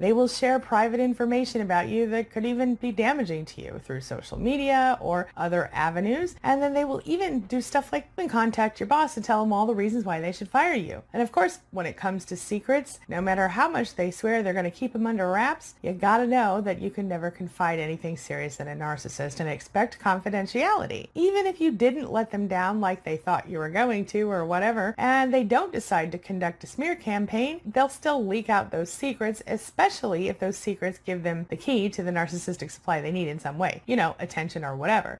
They will share private information about you that could even be damaging to you through social media or other avenues. And then they will even do stuff like contact your boss and tell them all the reasons why they should fire you. And of course, when it comes to secrets, no matter how much they swear they're going to keep them under wraps, you got to know that you can never confide anything serious in a narcissist and expect confidentiality. Even if you didn't let them down like they thought you were going to or whatever, and they don't decide to conduct a smear campaign, they'll still leak out those secrets, especially if those secrets give them the key to the narcissistic supply they need in some way, you know, attention or whatever.